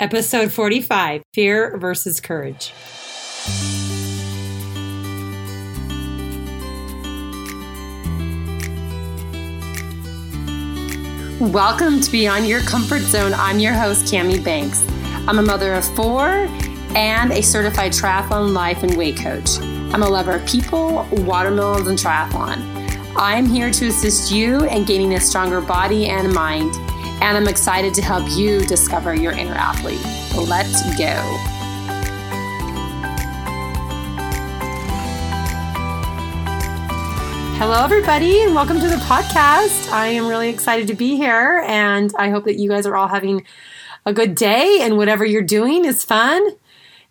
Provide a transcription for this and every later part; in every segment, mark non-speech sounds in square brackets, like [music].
Episode 45 Fear versus Courage. Welcome to Beyond Your Comfort Zone. I'm your host, Cami Banks. I'm a mother of four and a certified triathlon life and weight coach. I'm a lover of people, watermelons, and triathlon. I'm here to assist you in gaining a stronger body and mind and I'm excited to help you discover your inner athlete. Let's go. Hello, everybody, and welcome to the podcast. I am really excited to be here, and I hope that you guys are all having a good day, and whatever you're doing is fun,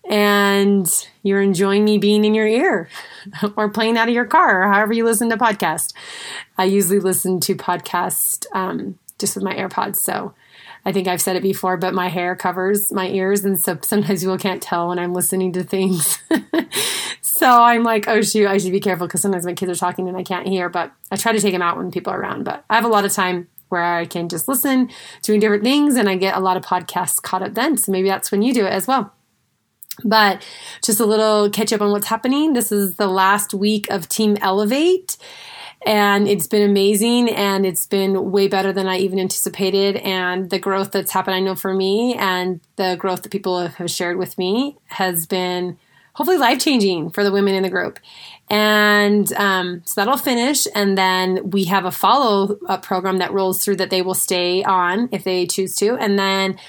and you're enjoying me being in your ear [laughs] or playing out of your car, or however you listen to podcasts. I usually listen to podcasts um, just with my AirPods. So I think I've said it before, but my hair covers my ears. And so sometimes people can't tell when I'm listening to things. [laughs] so I'm like, oh, shoot, I should be careful because sometimes my kids are talking and I can't hear. But I try to take them out when people are around. But I have a lot of time where I can just listen, doing different things, and I get a lot of podcasts caught up then. So maybe that's when you do it as well. But just a little catch up on what's happening. This is the last week of Team Elevate and it's been amazing and it's been way better than I even anticipated. And the growth that's happened, I know for me, and the growth that people have shared with me has been hopefully life changing for the women in the group. And um, so that'll finish. And then we have a follow up program that rolls through that they will stay on if they choose to. And then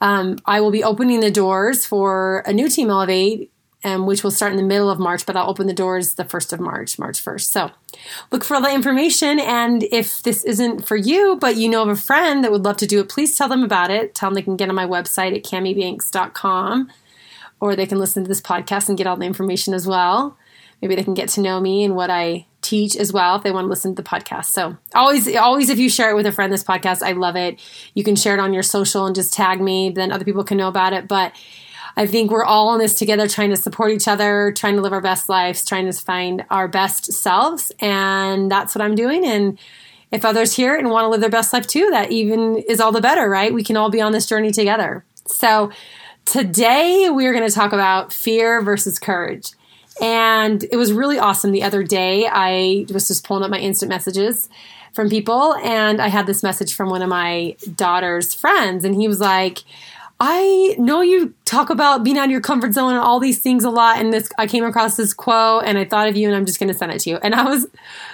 um, I will be opening the doors for a new Team Elevate um, which will start in the middle of March, but I'll open the doors the 1st of March, March 1st. So look for all the information. And if this isn't for you, but you know of a friend that would love to do it, please tell them about it. Tell them they can get on my website at camibanks.com or they can listen to this podcast and get all the information as well. Maybe they can get to know me and what I teach as well if they want to listen to the podcast. So always, always, if you share it with a friend, this podcast, I love it. You can share it on your social and just tag me, then other people can know about it. But I think we're all in this together, trying to support each other, trying to live our best lives, trying to find our best selves. And that's what I'm doing. And if others hear it and want to live their best life too, that even is all the better, right? We can all be on this journey together. So today we're going to talk about fear versus courage. And it was really awesome the other day. I was just pulling up my instant messages from people, and I had this message from one of my daughter's friends, and he was like, I know you talk about being out of your comfort zone and all these things a lot. And this, I came across this quote and I thought of you and I'm just going to send it to you. And I was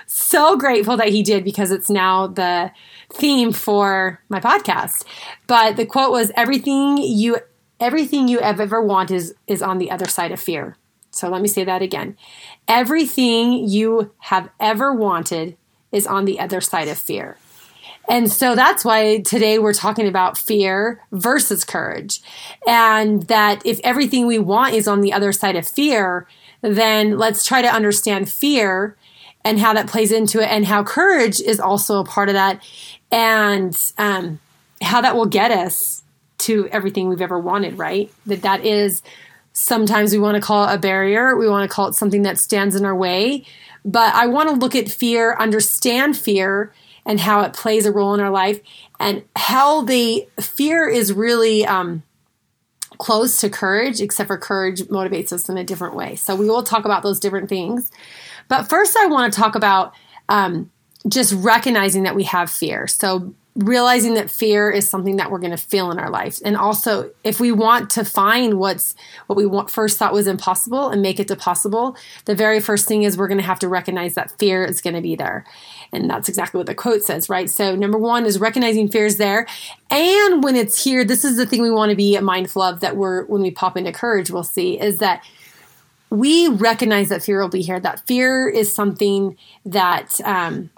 so grateful that he did because it's now the theme for my podcast. But the quote was everything you, everything you have ever want is, is on the other side of fear. So let me say that again. Everything you have ever wanted is on the other side of fear. And so that's why today we're talking about fear versus courage. And that if everything we want is on the other side of fear, then let's try to understand fear and how that plays into it and how courage is also a part of that and um, how that will get us to everything we've ever wanted, right? That that is sometimes we want to call it a barrier. We want to call it something that stands in our way. But I want to look at fear, understand fear, and how it plays a role in our life and how the fear is really um, close to courage, except for courage motivates us in a different way. So we will talk about those different things. But first, I want to talk about um, just recognizing that we have fear. So realizing that fear is something that we're going to feel in our life and also if we want to find what's what we want, first thought was impossible and make it to possible the very first thing is we're going to have to recognize that fear is going to be there and that's exactly what the quote says right so number one is recognizing fear is there and when it's here this is the thing we want to be mindful of that we're when we pop into courage we'll see is that we recognize that fear will be here that fear is something that um,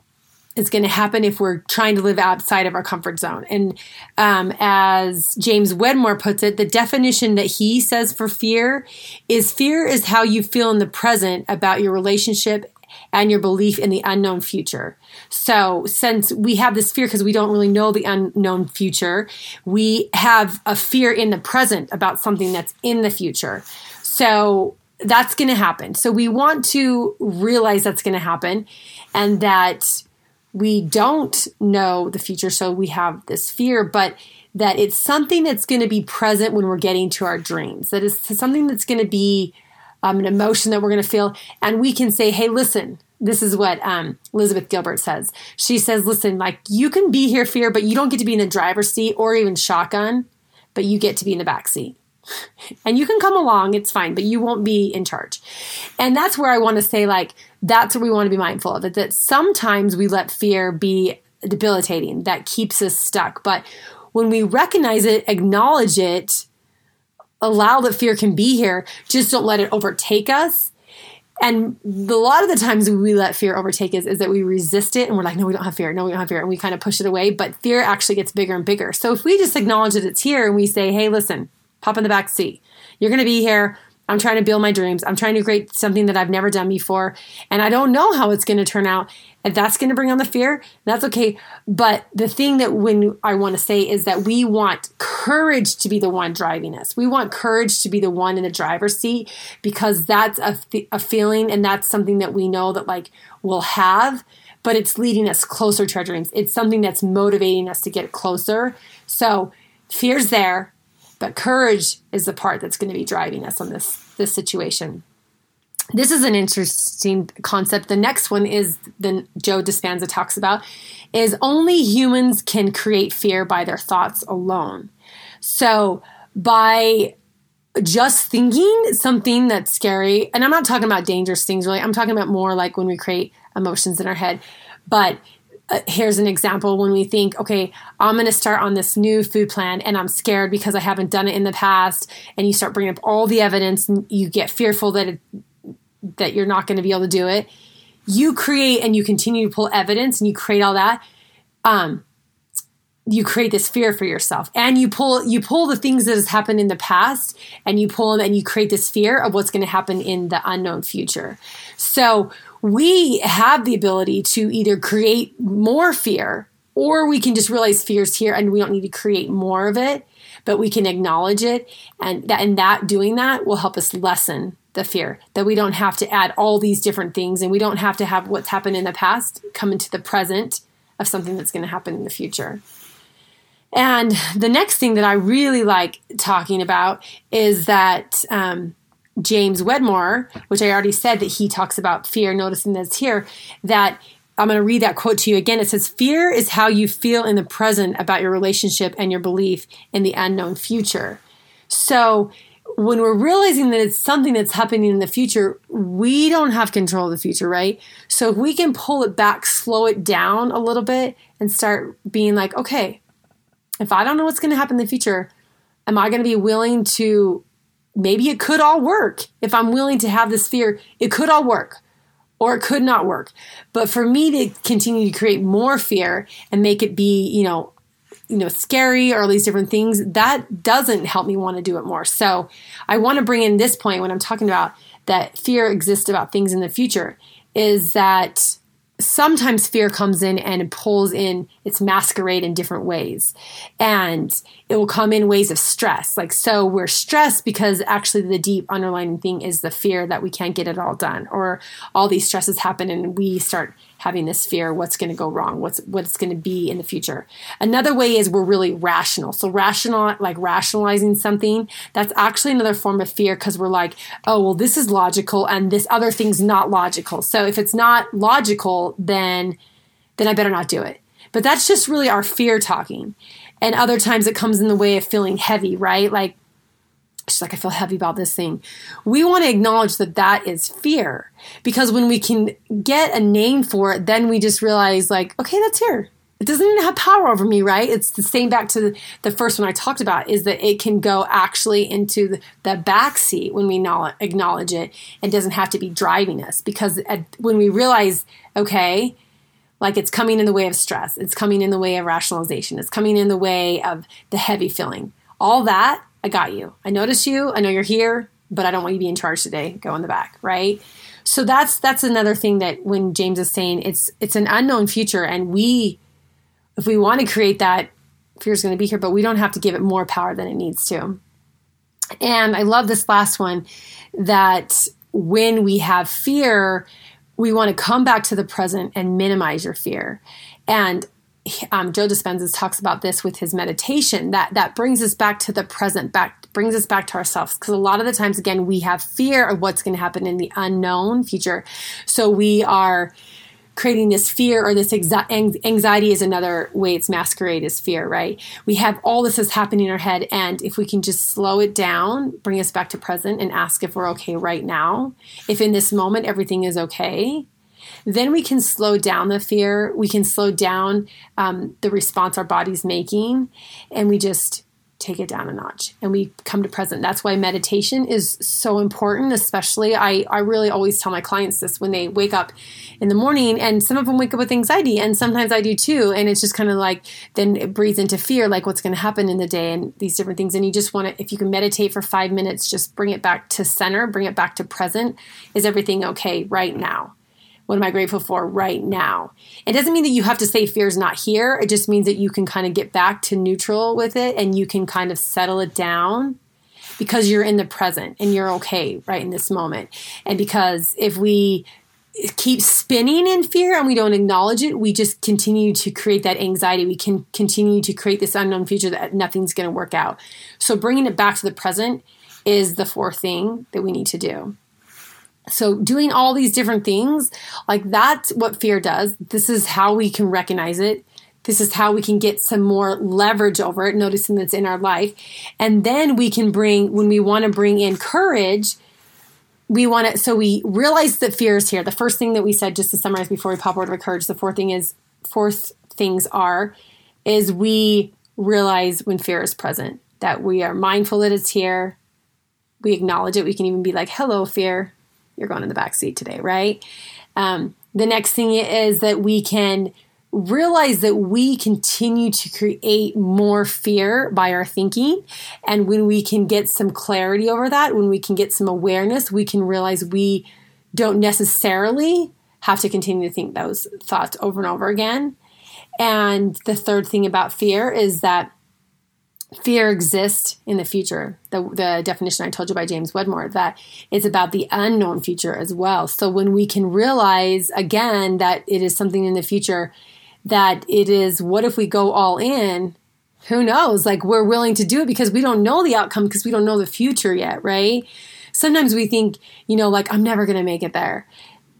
is going to happen if we're trying to live outside of our comfort zone. And um, as James Wedmore puts it, the definition that he says for fear is fear is how you feel in the present about your relationship and your belief in the unknown future. So, since we have this fear because we don't really know the unknown future, we have a fear in the present about something that's in the future. So, that's going to happen. So, we want to realize that's going to happen and that we don't know the future, so we have this fear, but that it's something that's going to be present when we're getting to our dreams. That is something that's going to be um, an emotion that we're going to feel. And we can say, hey, listen, this is what um, Elizabeth Gilbert says. She says, listen, like you can be here, fear, but you don't get to be in the driver's seat or even shotgun, but you get to be in the back seat. [laughs] And you can come along, it's fine, but you won't be in charge. And that's where I want to say, like, that's what we want to be mindful of. That, that sometimes we let fear be debilitating, that keeps us stuck. But when we recognize it, acknowledge it, allow that fear can be here, just don't let it overtake us. And a lot of the times we let fear overtake us is that we resist it and we're like, no, we don't have fear. No, we don't have fear. And we kind of push it away. But fear actually gets bigger and bigger. So if we just acknowledge that it's here and we say, hey, listen, pop in the back seat. You're going to be here. I'm trying to build my dreams. I'm trying to create something that I've never done before. And I don't know how it's going to turn out. And that's going to bring on the fear. That's okay. But the thing that when I want to say is that we want courage to be the one driving us. We want courage to be the one in the driver's seat because that's a, a feeling and that's something that we know that like we'll have, but it's leading us closer to our dreams. It's something that's motivating us to get closer. So fear's there but courage is the part that's going to be driving us on this this situation. This is an interesting concept. The next one is the Joe Dispenza talks about is only humans can create fear by their thoughts alone. So by just thinking something that's scary, and I'm not talking about dangerous things really. I'm talking about more like when we create emotions in our head. But uh, here's an example when we think, okay, I'm going to start on this new food plan and I'm scared because I haven't done it in the past. And you start bringing up all the evidence and you get fearful that it, that you're not going to be able to do it. You create and you continue to pull evidence and you create all that. Um, you create this fear for yourself and you pull you pull the things that has happened in the past and you pull them and you create this fear of what's going to happen in the unknown future so we have the ability to either create more fear or we can just realize fear's here and we don't need to create more of it but we can acknowledge it. And that and that doing that will help us lessen the fear that we don't have to add all these different things and we don't have to have what's happened in the past come into the present of something that's going to happen in the future. And the next thing that i really like talking about is that um, James Wedmore, which I already said that he talks about fear, noticing that's here, that I'm going to read that quote to you again. It says, Fear is how you feel in the present about your relationship and your belief in the unknown future. So, when we're realizing that it's something that's happening in the future, we don't have control of the future, right? So, if we can pull it back, slow it down a little bit, and start being like, okay, if I don't know what's going to happen in the future, am I going to be willing to maybe it could all work. If I'm willing to have this fear, it could all work or it could not work. But for me to continue to create more fear and make it be, you know, you know, scary or all these different things, that doesn't help me want to do it more. So I want to bring in this point when I'm talking about that fear exists about things in the future is that sometimes fear comes in and pulls in its masquerade in different ways. And it will come in ways of stress. Like, so we're stressed because actually the deep underlying thing is the fear that we can't get it all done, or all these stresses happen and we start having this fear what's going to go wrong? What's what's going to be in the future? Another way is we're really rational. So rational like rationalizing something that's actually another form of fear because we're like oh well this is logical and this other thing's not logical. So if it's not logical then then i better not do it but that's just really our fear talking and other times it comes in the way of feeling heavy right like she's like, I feel heavy about this thing. We want to acknowledge that that is fear because when we can get a name for it, then we just realize, like, okay, that's here. It doesn't even have power over me, right? It's the same back to the first one I talked about is that it can go actually into the, the back seat when we acknowledge it and doesn't have to be driving us because when we realize, okay, like it's coming in the way of stress, it's coming in the way of rationalization, it's coming in the way of the heavy feeling. All that I got you. I notice you. I know you're here, but I don't want you to be in charge today. Go in the back, right? So that's that's another thing that when James is saying it's it's an unknown future, and we, if we want to create that, fear is going to be here, but we don't have to give it more power than it needs to. And I love this last one that when we have fear, we want to come back to the present and minimize your fear. And um, Joe Dispenza talks about this with his meditation that that brings us back to the present, back brings us back to ourselves. Because a lot of the times, again, we have fear of what's going to happen in the unknown future, so we are creating this fear or this anxiety is another way it's masquerade as fear, right? We have all this is happening in our head, and if we can just slow it down, bring us back to present, and ask if we're okay right now, if in this moment everything is okay, then we can slow down the fear. We can slow down um, the response our body's making, and we just take it down a notch and we come to present. That's why meditation is so important, especially I, I really always tell my clients this when they wake up in the morning and some of them wake up with anxiety and sometimes I do too. And it's just kind of like, then it breathes into fear, like what's going to happen in the day and these different things. And you just want to, if you can meditate for five minutes, just bring it back to center, bring it back to present. Is everything okay right now? What am I grateful for right now? It doesn't mean that you have to say fear is not here. It just means that you can kind of get back to neutral with it and you can kind of settle it down because you're in the present and you're okay right in this moment. And because if we keep spinning in fear and we don't acknowledge it, we just continue to create that anxiety. We can continue to create this unknown future that nothing's going to work out. So bringing it back to the present is the fourth thing that we need to do. So, doing all these different things, like that's what fear does. This is how we can recognize it. This is how we can get some more leverage over it, noticing that's in our life. And then we can bring, when we want to bring in courage, we want to, so we realize that fear is here. The first thing that we said, just to summarize before we pop over to courage, the fourth thing is, fourth things are, is we realize when fear is present, that we are mindful that it's here. We acknowledge it. We can even be like, hello, fear you're going in the back seat today, right? Um, the next thing is that we can realize that we continue to create more fear by our thinking. And when we can get some clarity over that, when we can get some awareness, we can realize we don't necessarily have to continue to think those thoughts over and over again. And the third thing about fear is that fear exists in the future. The, the definition I told you by James Wedmore that it's about the unknown future as well. So when we can realize again that it is something in the future, that it is what if we go all in? Who knows? Like we're willing to do it because we don't know the outcome because we don't know the future yet, right? Sometimes we think, you know, like I'm never going to make it there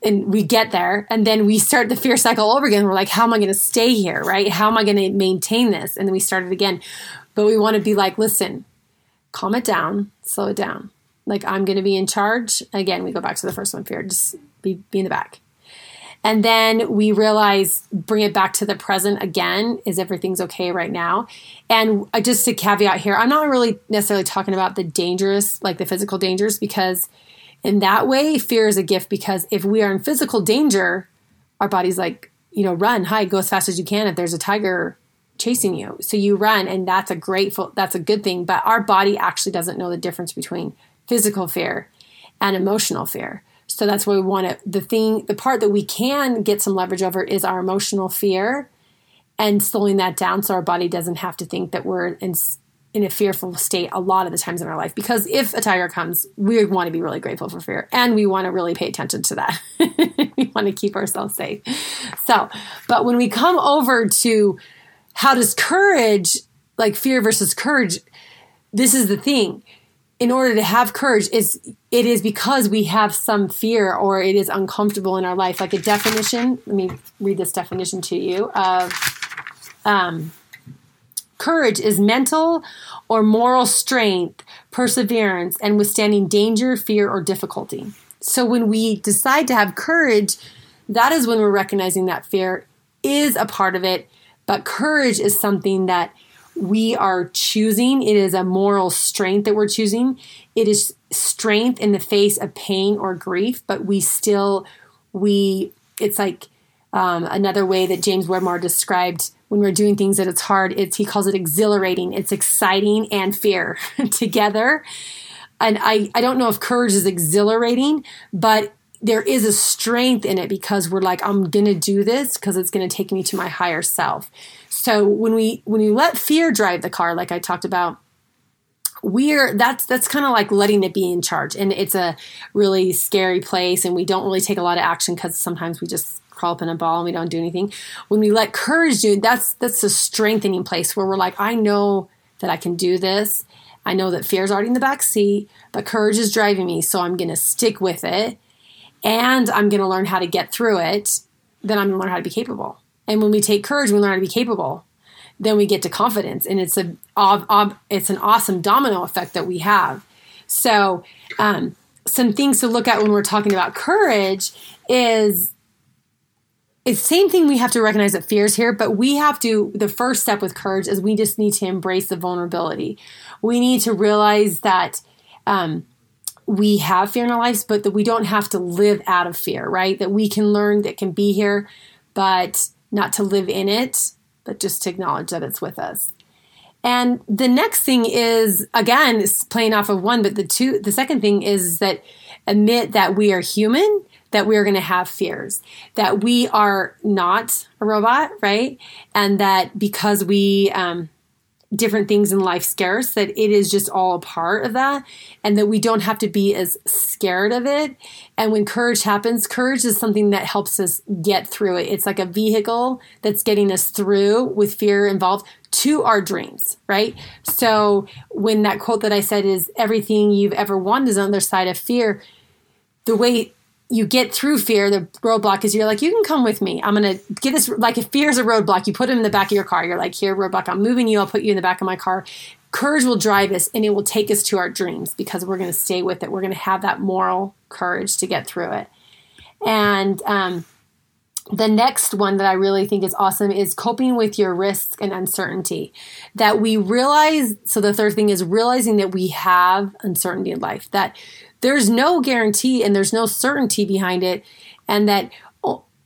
and we get there and then we start the fear cycle over again we're like how am i going to stay here right how am i going to maintain this and then we start it again but we want to be like, listen, calm it down, slow it down. Like I'm going to be in charge. Again, we go back to the first one fear, just be, be in the back. And then we realize, bring it back to the present again. Is everything's okay right now? And just a caveat here, I'm not really necessarily talking about the dangerous, like the physical dangers, because in that way, fear is a gift. Because if we are in physical danger, our body's like, you know, run, hide, go as fast as you can. If there's a tiger chasing you. So you run and that's a grateful that's a good thing, but our body actually doesn't know the difference between physical fear and emotional fear. So that's why we want to the thing the part that we can get some leverage over is our emotional fear and slowing that down so our body doesn't have to think that we're in in a fearful state a lot of the times in our life because if a tiger comes we want to be really grateful for fear and we want to really pay attention to that [laughs] we want to keep ourselves safe so but when we come over to how does courage, like fear versus courage, this is the thing. In order to have courage, is it is because we have some fear or it is uncomfortable in our life. Like a definition, let me read this definition to you of um, courage is mental or moral strength, perseverance, and withstanding danger, fear, or difficulty. So when we decide to have courage, that is when we're recognizing that fear is a part of it but courage is something that we are choosing. It is a moral strength that we're choosing. It is strength in the face of pain or grief, but we still, we, it's like um, another way that James Wedmore described when we're doing things that it's hard. It's, he calls it exhilarating. It's exciting and fear [laughs] together. And I, I don't know if courage is exhilarating, but there is a strength in it because we're like i'm to do this because it's to take me to my higher self so when we when you let fear drive the car like i talked about we're that's that's kind of like letting it be in charge and it's a really scary place and we don't really take a lot of action because sometimes we just crawl up in a ball and we don't do anything. When we let courage do, that's that's a strengthening place where we're like, I know that I can do this. I know that fear is already in the back seat, but courage is driving me, so I'm to stick with it, and I'm going to learn how to get through it. Then I'm going to learn how to be capable. And when we take courage, we learn how to be capable. Then we get to confidence, and it's a it's an awesome domino effect that we have. So, um, some things to look at when we're talking about courage is it's same thing we have to recognize that fears here but we have to the first step with courage is we just need to embrace the vulnerability we need to realize that um, we have fear in our lives but that we don't have to live out of fear right that we can learn that can be here but not to live in it but just to acknowledge that it's with us and the next thing is again it's playing off of one, but the two the second thing is that admit that we are human, that we are going to have fears, that we are not a robot, right? And that because we um, different things in life scare us, that it is just all a part of that, and that we don't have to be as scared of it. And when courage happens, courage is something that helps us get through it. It's like a vehicle that's getting us through with fear involved to our dreams, right? So when that quote that I said is everything you've ever wanted is on the other side of fear, the way you get through fear, the roadblock is you're like, you can come with me. I'm going to get this, like if fear is a roadblock, you put him in the back of your car. You're like, here, roadblock, I'm moving you. I'll put you in the back of my car. Courage will drive us and it will take us to our dreams because we're going to stay with it. We're going to have that moral courage to get through it. And, um, the next one that I really think is awesome is coping with your risk and uncertainty. That we realize, so the third thing is realizing that we have uncertainty in life, that there's no guarantee and there's no certainty behind it. And that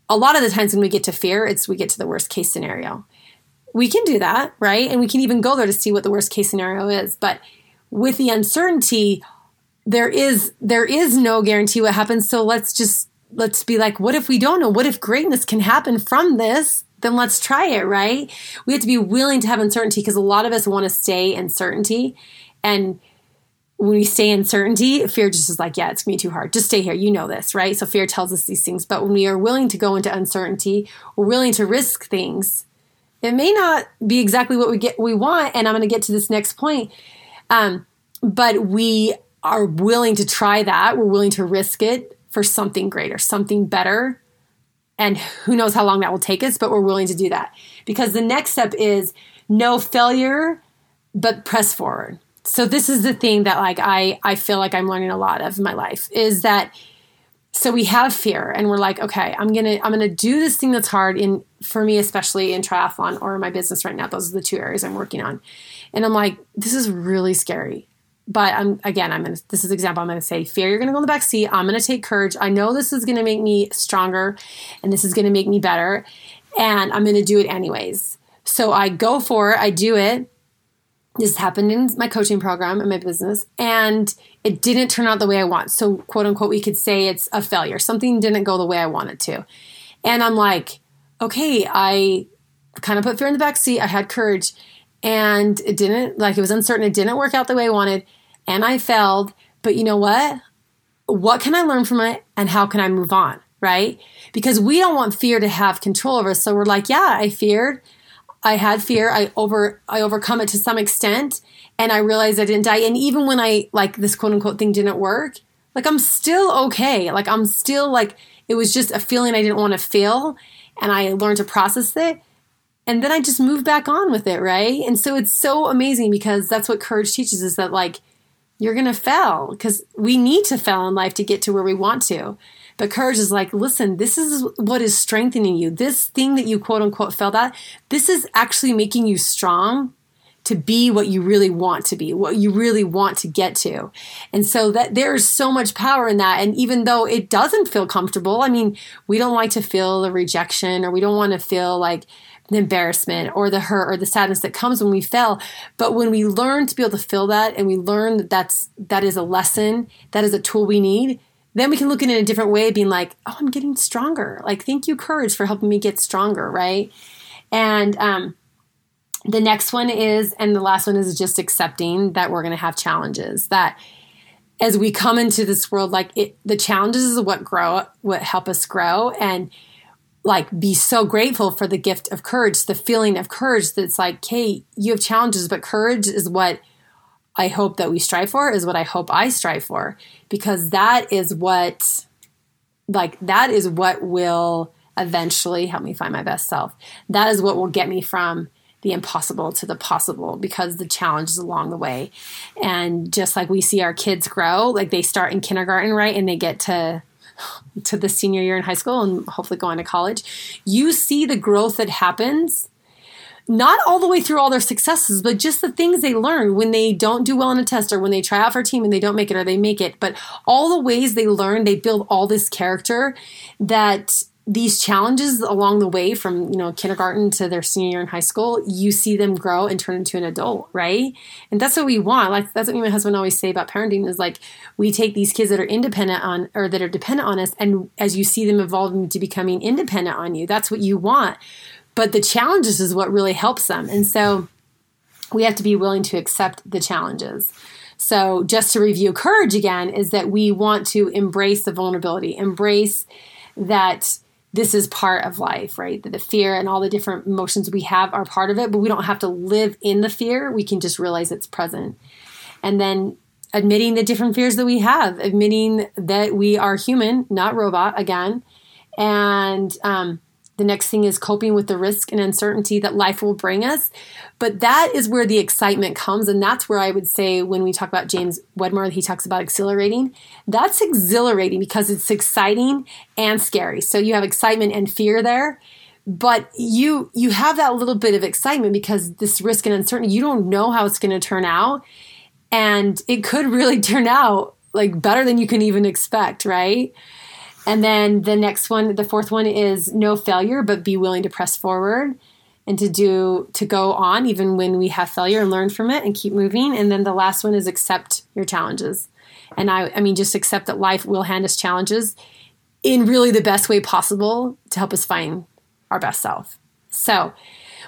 a lot of the times when we get to fear, it's we get to the worst case scenario. We can do that, right? And we can even go there to see what the worst case scenario is. But with the uncertainty, there is there is no guarantee what happens. So let's just let's be like, what if we don't know? What if greatness can happen from this? Then let's try it, right? We have to be willing to have uncertainty because a lot of us want to stay in certainty. And when we stay in certainty, fear just is like, yeah, it's gonna be too hard. Just stay here. You know this, right? So fear tells us these things. But when we are willing to go into uncertainty, we're willing to risk things. It may not be exactly what we get we want, and I'm gonna get to this next point. Um, but we are willing to try that. We're willing to risk it for something greater, something better. And who knows how long that will take us, but we're willing to do that. Because the next step is no failure, but press forward. So this is the thing that like I I feel like I'm learning a lot of in my life is that so we have fear and we're like okay i'm gonna i'm gonna do this thing that's hard in for me especially in triathlon or my business right now those are the two areas i'm working on and i'm like this is really scary but I'm again, I'm gonna this is example. I'm gonna say fear. You're gonna go in the back seat. I'm gonna take courage. I know this is gonna make me stronger, and this is gonna make me better, and I'm gonna do it anyways. So I go for it. I do it. This happened in my coaching program in my business, and it didn't turn out the way I want. So quote unquote, we could say it's a failure. Something didn't go the way I wanted to, and I'm like, okay, I kind of put fear in the back seat. I had courage and it didn't like it was uncertain it didn't work out the way i wanted and I failed, but you know what? What can I learn from it and how can I move on? Right? Because we don't want fear to have control over us. So we're like, yeah, I feared. I had fear. I over I overcome it to some extent and I realized I didn't die. And even when I like this quote unquote thing didn't work, like I'm still okay. Like I'm still like it was just a feeling I didn't want to feel and I learned to process it and then I just moved back on with it, right? And so it's so amazing because that's what courage teaches us that like you're going to fail because we need to fail in life to get to where we want to. But courage is like, listen, this is what is strengthening you. This thing that you quote unquote failed at, this is actually making you strong to be what you really want to be, what you really want to get to. And so that there's so much power in that. And even though it doesn't feel comfortable, I mean, we don't like to feel the rejection or we don't want to feel like the embarrassment or the hurt or the sadness that comes when we fail. But when we learn to be able to feel that and we learn that that's, that is a lesson, that is a tool we need, then we can look at it in a different way, being like, oh, I'm getting stronger. Like, thank you, courage, for helping me get stronger, right? And um, the next one is, and the last one is just accepting that we're going to have challenges. That as we come into this world, like it, the challenges is what grow, what help us grow, and like be so grateful for the gift of courage, the feeling of courage that's like, hey, you have challenges, but courage is what I hope that we strive for, is what I hope I strive for, because that is what, like, that is what will eventually help me find my best self. That is what will get me from the impossible to the possible because the challenges along the way. And just like we see our kids grow, like they start in kindergarten, right? And they get to to the senior year in high school and hopefully go on to college, you see the growth that happens not all the way through all their successes, but just the things they learn when they don't do well in a test or when they try out for a team and they don't make it or they make it. But all the ways they learn, they build all this character that these challenges along the way from you know kindergarten to their senior year in high school you see them grow and turn into an adult right? And that's what we want. Like that's what my husband always say about parenting is like we take these kids that are independent on or that are dependent on us and as you see them evolving to becoming independent on you that's what you want but the challenges is what really helps them and so we have to be willing to accept the challenges so just to review courage again is that we want to embrace the vulnerability embrace that this is part of life, right? That the fear and all the different emotions we have are part of it, but we don't have to live in the fear. We can just realize it's present. And then admitting the different fears that we have, admitting that we are human, not robot, again. And um, the next thing is coping with the risk and uncertainty that life will bring us. But that is where the excitement comes. And that's where I would say when we talk about James Wedmore, he talks about exhilarating. That's exhilarating because it's exciting and scary. So you have excitement and fear there. But you you have that little bit of excitement because this risk and uncertainty, you don't know how it's going to turn out. And it could really [laughs] turn out like better than you can even expect, right? And then the next one, the fourth one is no failure, but be willing to press forward and to do to go on even when we have failure and learn from it and keep moving. And then the last one is accept your challenges. And i i mean just accept that life will hand us challenges in really the best way possible to help us find our best self. So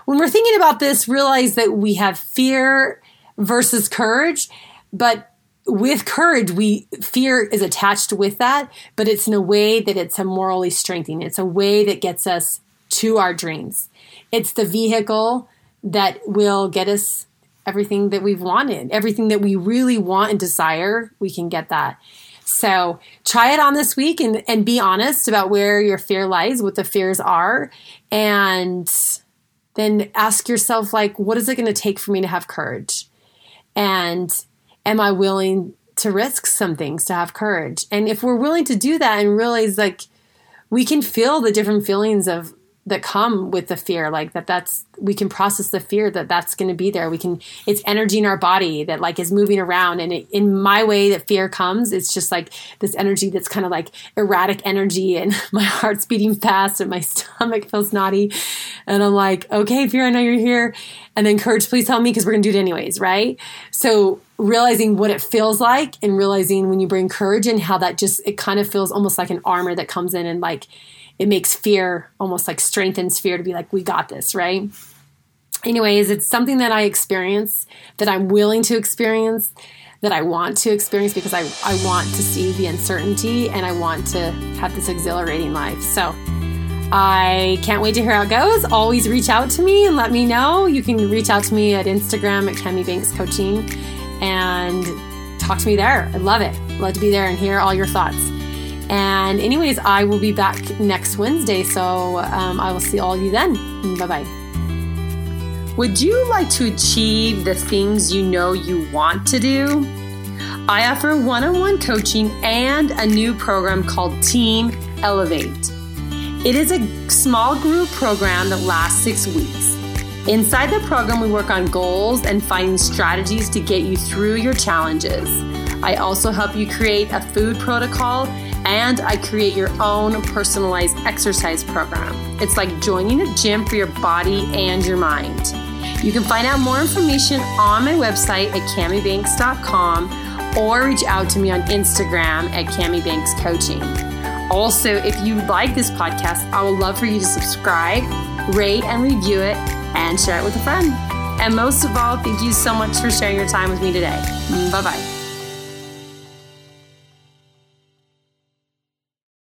when we're thinking about this realize that we have fear versus courage but with courage we fear is attached with that but it's in a way that it's a morally strengthening it's a way that gets us to our dreams it's the vehicle that will get us everything that we've wanted, everything that we really want and desire, we can get that. So try it on this week and, and be honest about where your fear lies, what the fears are, and then ask yourself, like, what is it going to take for me to have courage? And am I willing to risk some things to have courage? And if we're willing to do that and realize, like, we can feel the different feelings of that come with the fear like that that's we can process the fear that that's going to be there. We can it's energy in our body that like is moving around. And it, in my way that fear comes it's just like this energy that's kind of like erratic energy and [laughs] my heart's beating fast and my [laughs] stomach feels knotty. And i'm like okay fear i know you're here. And then courage please help me because we're going to do it anyways right? So realizing what it feels like and realizing when you bring courage and how that just it kind of feels almost like an armor that comes in and like it makes fear almost like strengthens fear to be like, we got this, right? Anyways, it's something that I experience, that I'm willing to experience, that I want to experience because I, I want to see the uncertainty and I want to have this exhilarating life. So I can't wait to hear how it goes. Always reach out to me and let me know. You can reach out to me at Instagram at Cami Banks Coaching and talk to me there. I love it. Love to be there and hear all your thoughts. And, anyways, I will be back next Wednesday. So um, I will see all of you then. Bye bye. Would you like to achieve the things you know you want to do? I offer one on one coaching and a new program called Team Elevate. It is a small group program that lasts six weeks. Inside the program, we work on goals and finding strategies to get you through your challenges. I also help you create a food protocol and I create your own personalized exercise program. It's like joining a gym for your body and your mind. You can find out more information on my website at camibanks.com or reach out to me on Instagram at camibankscoaching. Also, if you like this podcast, I would love for you to subscribe, rate and review it, and share it with a friend. And most of all, thank you so much for sharing your time with me today. Bye bye.